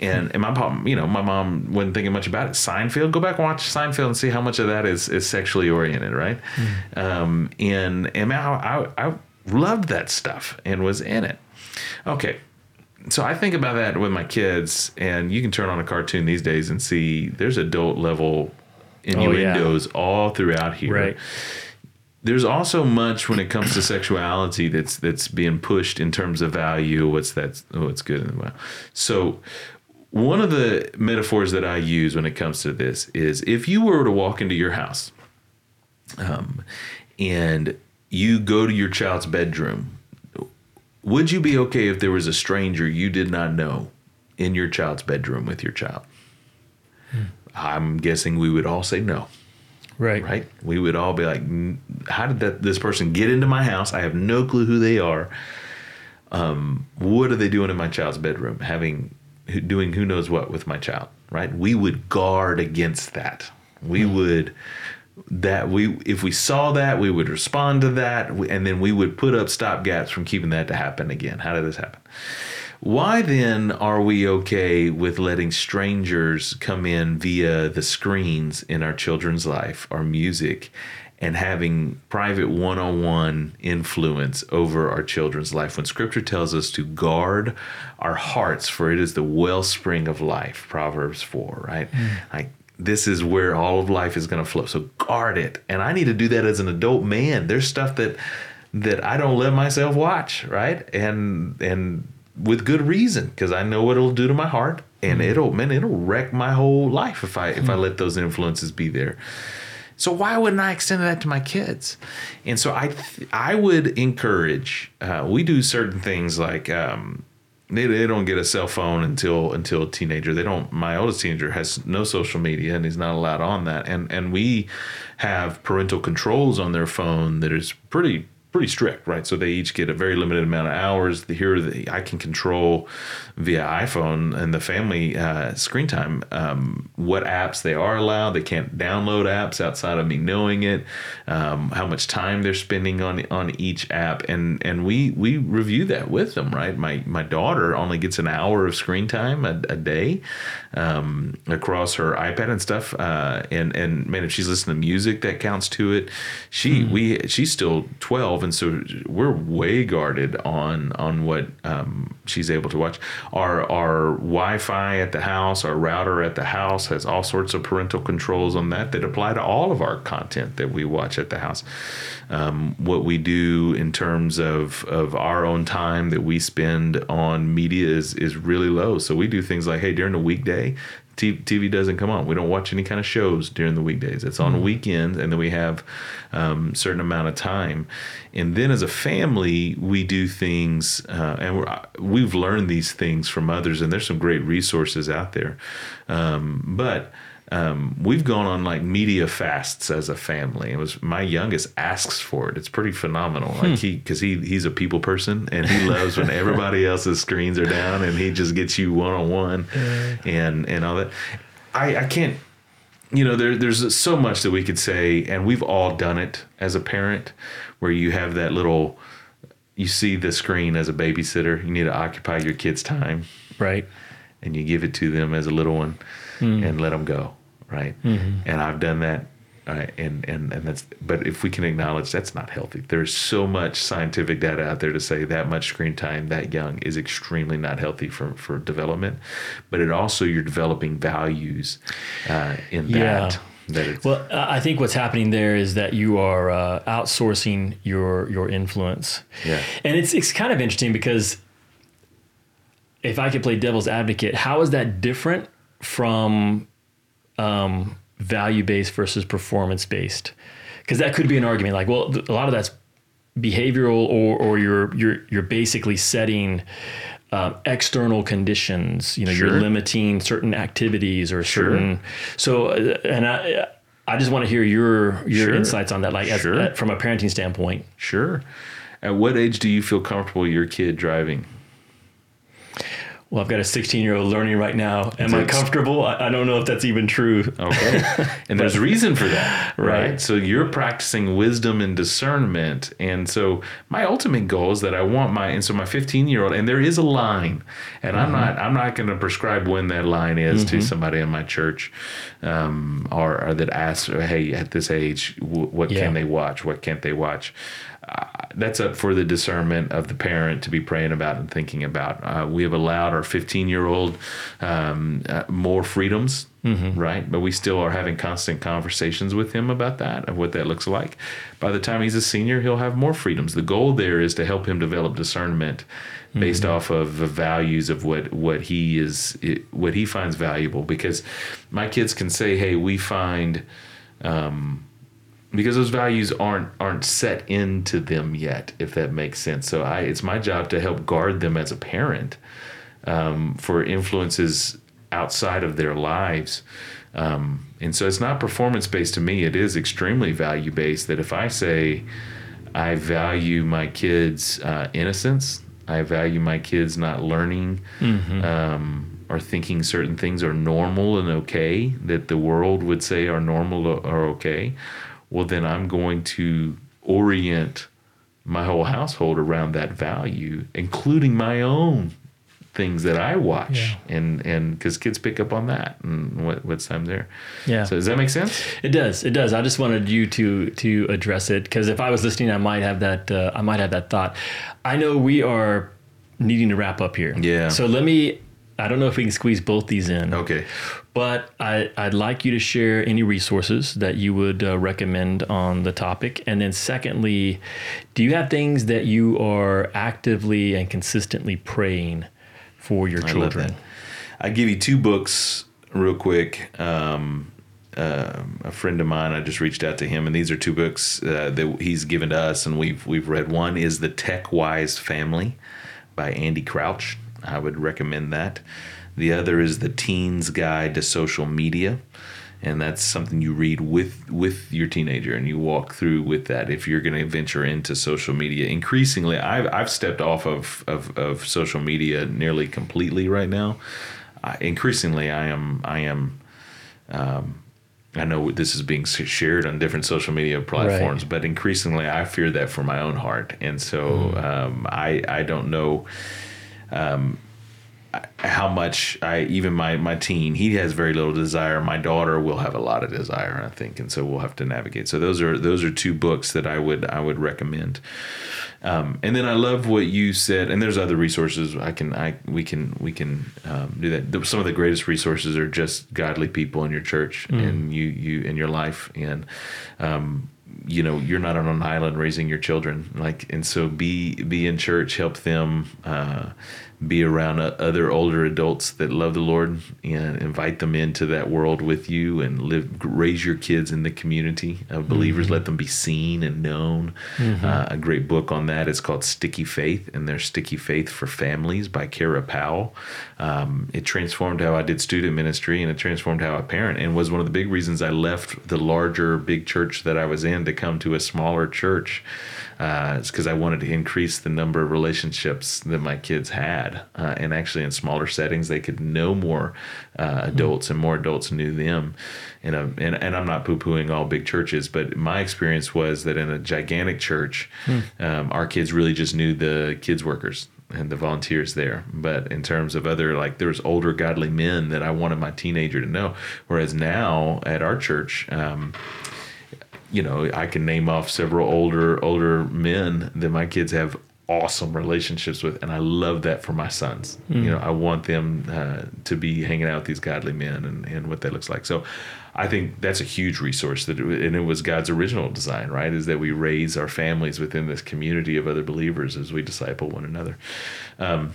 and and my mom, you know, my mom wasn't thinking much about it. Seinfeld, go back and watch Seinfeld and see how much of that is is sexually oriented, right? Mm. Um, and and I, I I loved that stuff and was in it. Okay, so I think about that with my kids, and you can turn on a cartoon these days and see there's adult level innuendos oh, yeah. all throughout here. Right. There's also much when it comes to sexuality that's that's being pushed in terms of value. What's that? What's good and well. So one of the metaphors that I use when it comes to this is if you were to walk into your house um, and you go to your child's bedroom, would you be okay if there was a stranger you did not know in your child's bedroom with your child? Hmm. I'm guessing we would all say no. Right. Right. We would all be like, how did that this person get into my house? I have no clue who they are. Um, what are they doing in my child's bedroom? Having doing who knows what with my child, right? We would guard against that. We mm. would that we if we saw that we would respond to that and then we would put up stop gaps from keeping that to happen again how did this happen why then are we okay with letting strangers come in via the screens in our children's life our music and having private one on one influence over our children's life. When scripture tells us to guard our hearts, for it is the wellspring of life, Proverbs 4, right? Mm. Like, this is where all of life is going to flow. So guard it. And I need to do that as an adult man. There's stuff that that I don't let myself watch, right? And and with good reason because I know what it'll do to my heart and mm. it'll man it'll wreck my whole life if I if mm. I let those influences be there. So why wouldn't I extend that to my kids? And so I th- I would encourage. Uh, we do certain things like um, they, they don't get a cell phone until until a teenager. They don't. My oldest teenager has no social media and he's not allowed on that. And and we have parental controls on their phone that is pretty pretty strict, right? So they each get a very limited amount of hours. Here, the, I can control via iPhone and the family uh, screen time um, what apps they are allowed. They can't download apps outside of me knowing it. Um, how much time they're spending on on each app, and and we we review that with them, right? My my daughter only gets an hour of screen time a, a day um, across her iPad and stuff. Uh, and and man, if she's listening to music, that counts to it. She mm. we she's still twelve and so we're way guarded on on what um, she's able to watch. Our our Wi-Fi at the house, our router at the house has all sorts of parental controls on that that apply to all of our content that we watch at the house. Um, what we do in terms of of our own time that we spend on media is is really low. So we do things like, hey, during the weekday, TV doesn't come on. We don't watch any kind of shows during the weekdays. It's on mm-hmm. weekends, and then we have um, certain amount of time. And then as a family, we do things, uh, and we're, we've learned these things from others, and there's some great resources out there. Um, but um, we've gone on like media fasts as a family. It was my youngest asks for it. It's pretty phenomenal. Like hmm. he, because he he's a people person and he loves when everybody else's screens are down and he just gets you one on one, and and all that. I I can't. You know, there, there's so much that we could say, and we've all done it as a parent, where you have that little you see the screen as a babysitter. You need to occupy your kid's time, Right. and you give it to them as a little one, and let them go, right? And I've done that, uh, and and and that's. But if we can acknowledge that's not healthy, there's so much scientific data out there to say that much screen time that young is extremely not healthy for for development. But it also you're developing values uh, in Yeah. that. Well, I I think what's happening there is that you are uh, outsourcing your your influence. Yeah. And it's it's kind of interesting because if I could play devil's advocate, how is that different from um, value based versus performance based? Because that could be an argument. Like, well, th- a lot of that's behavioral, or or you're you're you're basically setting. Um, external conditions, you know, Sure. you're limiting certain activities or Sure. certain. So, uh, and I, I just want to hear your your Sure. insights on that, like as, uh, from a parenting standpoint. Sure. At what age do you feel comfortable your kid driving? Well, I've got a 16 year old learning right now. Am I comfortable? I, I don't know if that's even true. Okay. and there's reason for that, right? Right. So you're practicing wisdom and discernment. And so my ultimate goal is that I want my and so my 15 year old and there is a line. And I'm not I'm not going to prescribe when that line is to somebody in my church um, or, or that asks, hey, at this age, w- what Yeah. can they watch? What can't they watch? Uh, that's up for the discernment of the parent to be praying about and thinking about. Uh, we have allowed our 15 year old um, uh, more freedoms, right? But we still are having constant conversations with him about that, of what that looks like. By the time he's a senior, he'll have more freedoms. The goal there is to help him develop discernment based off of the values of what what he is what he finds valuable because my kids can say hey we find because those values aren't aren't set into them yet if that makes sense. So i it's my job to help guard them as a parent um, for influences outside of their lives. Um, and so it's not performance based to me. It is extremely value based that if i say i value my kids uh, innocence i value my kids not learning um, or thinking certain things are normal and okay that the world would say are normal or okay well then i'm going to orient my whole household around that value including my own things that i watch and and because kids pick up on that and what what's time there Yeah. so does that make sense It does. It does. I just wanted you to to address it because if I was listening, I might have that. Uh, I might have that thought. I know we are needing to wrap up here. Yeah. So let me. I don't know if we can squeeze both these in. okay But I, I'd like you to share any resources that you would uh, recommend on the topic. And then, secondly, do you have things that you are actively and consistently praying for your I children? I give you two books real quick. Um, um a friend of mine, I just reached out to him, and these are two books uh, that he's given to us, and we've we've read. One is The Tech Wise Family by Andy Crouch. I would recommend that. The other is The Teen's Guide to Social Media, and that's something you read with with your teenager, and you walk through with that. If you're going to venture into social media, increasingly, I've I've stepped off of of, of social media nearly completely right now. I, increasingly, I am I am. Um, I know this is being shared on different social media platforms, but increasingly I fear that for my own heart, and so um, I I don't know um, how much I even my my teen he has very little desire. My daughter will have a lot of desire, I think, and so we'll have to navigate. So those are those are two books that I would I would recommend. Um, and then I love what you said, and there's other resources I can I we can we can um, do that. Some of the greatest resources are just godly people in your church and you you in your life, and um, you know you're not on an island raising your children. Like and so be be in church, help them. Uh, be around other older adults that love the Lord and invite them into that world with you and live raise your kids in the community of believers. Let them be seen and known. Uh, a great book on that is called Sticky Faith and there's Sticky Faith for Families by Kara Powell. Um, it transformed how I did student ministry and it transformed how I parent and was one of the big reasons I left the larger big church that I was in to come to a smaller church. Uh, it's because I wanted to increase the number of relationships that my kids had, uh, and actually in smaller settings they could know more uh, adults, and more adults knew them. In a, and, and I'm not poo pooing all big churches, but my experience was that in a gigantic church, um, our kids really just knew the kids workers and the volunteers there. But in terms of other, like there was older godly men that I wanted my teenager to know. Whereas now at our church, um, you know, I can name off several older older men that my kids have awesome relationships with, and I love that for my sons. Mm. You know, I want them uh, to be hanging out with these godly men and, and what that looks like. So, I think that's a huge resource that, and it was God's original design, right? Is that we raise our families within this community of other believers as we disciple one another. Um,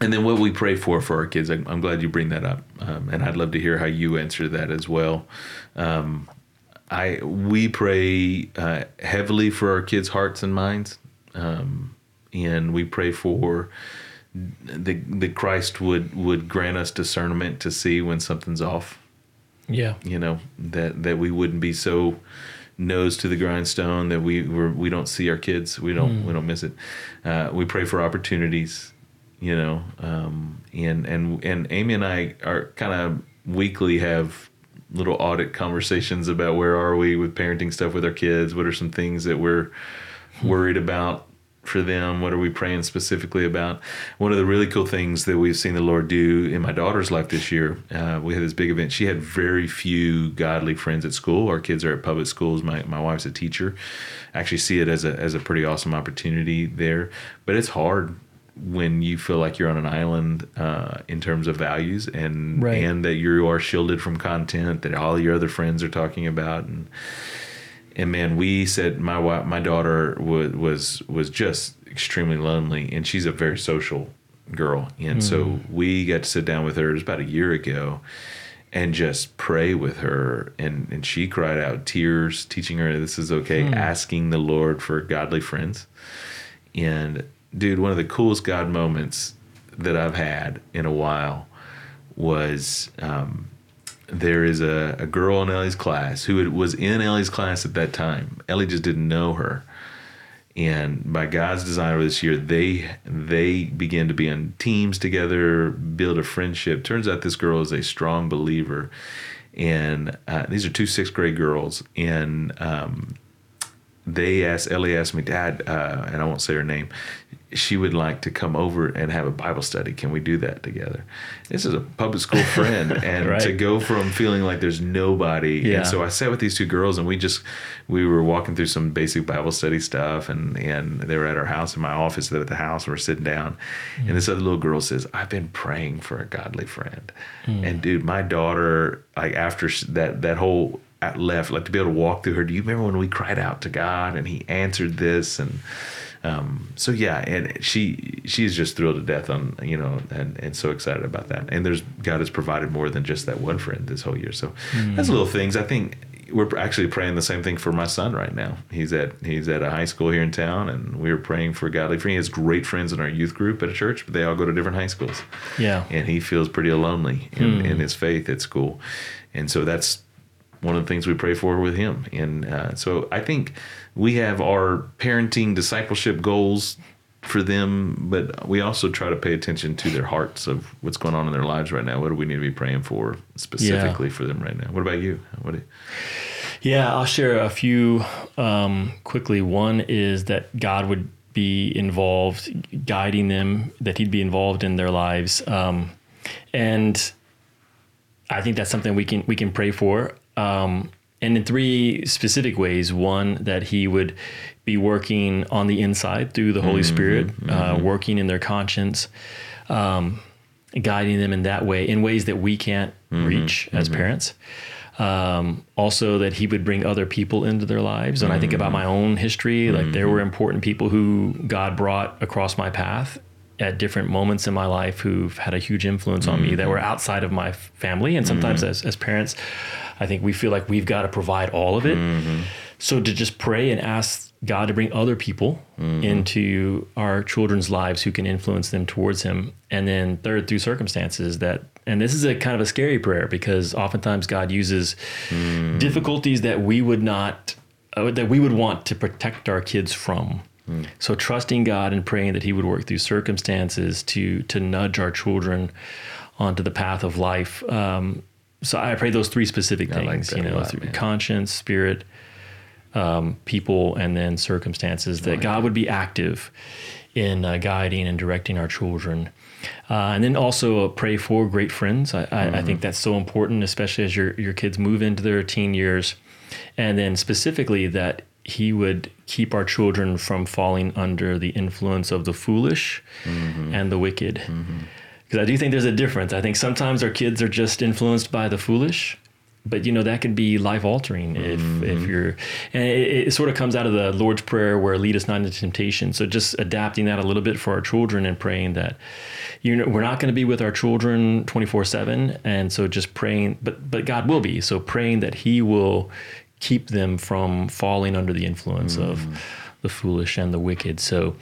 and then what we pray for for our kids, I'm, I'm glad you bring that up, um, and I'd love to hear how you answer that as well. Um, I we pray uh, heavily for our kids' hearts and minds, um, and we pray for the that Christ would would grant us discernment to see when something's off. Yeah. You know that that we wouldn't be so nose to the grindstone that we we're, we don't see our kids, we don't we don't miss it. Uh, we pray for opportunities, you know, um, and and and Amy and I are kind of weekly have little audit conversations about where are we with parenting stuff with our kids? What are some things that we're worried about for them? What are we praying specifically about? One of the really cool things that we've seen the lord do in my daughter's life this year uh, we had this big event. She had very few godly friends at school. Our kids are at public schools. My, my wife's a teacher. I actually see it as a, as a pretty awesome opportunity there. But it's hard when you feel like you're on an island uh, in terms of values and Right. and that you are shielded from content that all your other friends are talking about. And and man we said my wife my daughter was was was just extremely lonely and she's a very social girl. And so we got to sit down with her it was about a year ago and just pray with her. And and she cried out tears teaching her this is okay asking the lord for godly friends. And dude, one of the coolest God moments that I've had in a while was um, there is a, a girl in Ellie's class who was in Ellie's class at that time. Ellie just didn't know her. And by God's design over this year, they they began to be on teams together, build a friendship. Turns out this girl is a strong believer, and uh, these are two sixth grade girls. And um, they asked Ellie asked me, Dad, uh, and I won't say her name. She would like to come over and have a Bible study. Can we do that together? This is a public school friend, and Right. to go from feeling like there's nobody, Yeah. and so I sat with these two girls, and we just we were walking through some basic Bible study stuff, and and they were at our house in my office. They're at the house, and we're sitting down, hmm. and this other little girl says, "I've been praying for a godly friend," hmm. and dude, my daughter, like after that that whole at left, like to be able to walk through her. Do you remember when we cried out to God and He answered this? And um, so yeah, and she she's just thrilled to death on you know and and so excited about that. And there's God has provided more than just that one friend this whole year. So that's little things. I think we're actually praying the same thing for my son right now. He's at he's at a high school here in town, and we're praying for godly friends. He has great friends in our youth group at a church, but they all go to different high schools Yeah. and he feels pretty lonely in, in his faith at school. And so that's one of the things we pray for with him. And uh, so I think we have our parenting discipleship goals for them, but we also try to pay attention to their hearts of what's going on in their lives right now. What do we need to be praying for specifically for them right now? What about you? What do, Yeah, I'll share a few um, quickly. One is that God would be involved, guiding them, that He'd be involved in their lives, um, and I think that's something we can we can pray for. Um, and in three specific ways. One that He would be working on the inside through the Holy mm-hmm. Spirit, uh, mm-hmm. working in their conscience. Um, guiding them in that way in ways that we can't mm-hmm. reach as parents. Um, also that he would bring other people into their lives. When i think about my own history like there were important people who god brought across my path at different moments in my life who've had a huge influence on me that were outside of my family and sometimes as, as parents i think we feel like we've got to provide all of it so to just pray and ask God to bring other people into our children's lives who can influence them towards Him. And then third, through circumstances that, and this is a kind of a scary prayer because oftentimes God uses difficulties that we would not uh, that we would want to protect our kids from. So trusting God and praying that He would work through circumstances to to nudge our children onto the path of life. Um, so I pray those three specific I like things, you know, lot, through man. conscience, spirit, um, people, and then circumstances. That God would be active in uh, guiding and directing our children. Uh, and then also uh, pray for great friends. I, I, I Mm-hmm. think that's so important, especially as your your kids move into their teen years, and then specifically that he would keep our children from falling under the influence of the foolish Mm-hmm. and the wicked. Because I do think there's a difference. I think sometimes our kids are just influenced by the foolish, but you know that can be life altering if if mm-hmm. you're and it, it sort of comes out of the lord's prayer where lead us not into temptation. So just adapting that a little bit for our children and praying that you know we're not going to be with our children 24 7 and so just praying but but god will be. So praying that he will keep them from falling under the influence of mm. the foolish and the wicked. So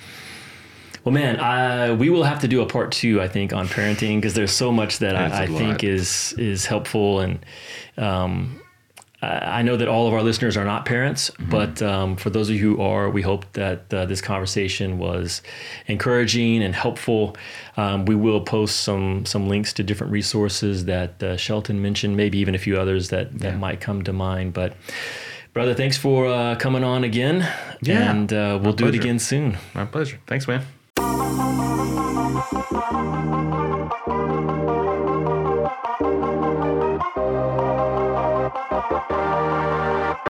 well, man, I, we will have to do a part two, I think, on parenting because there's so much that I, I, think is is helpful, and um, I I know that all of our listeners are not parents, Mm-hmm. but um, for those of you who are, we hope that uh, this conversation was encouraging and helpful. Um, we will post some some links to different resources that uh, Shelton mentioned, maybe even a few others that that Yeah. might come to mind, but. Brother, thanks for uh, coming on again, Yeah, and uh, we'll do it again soon. My pleasure. Thanks, man. Thank you.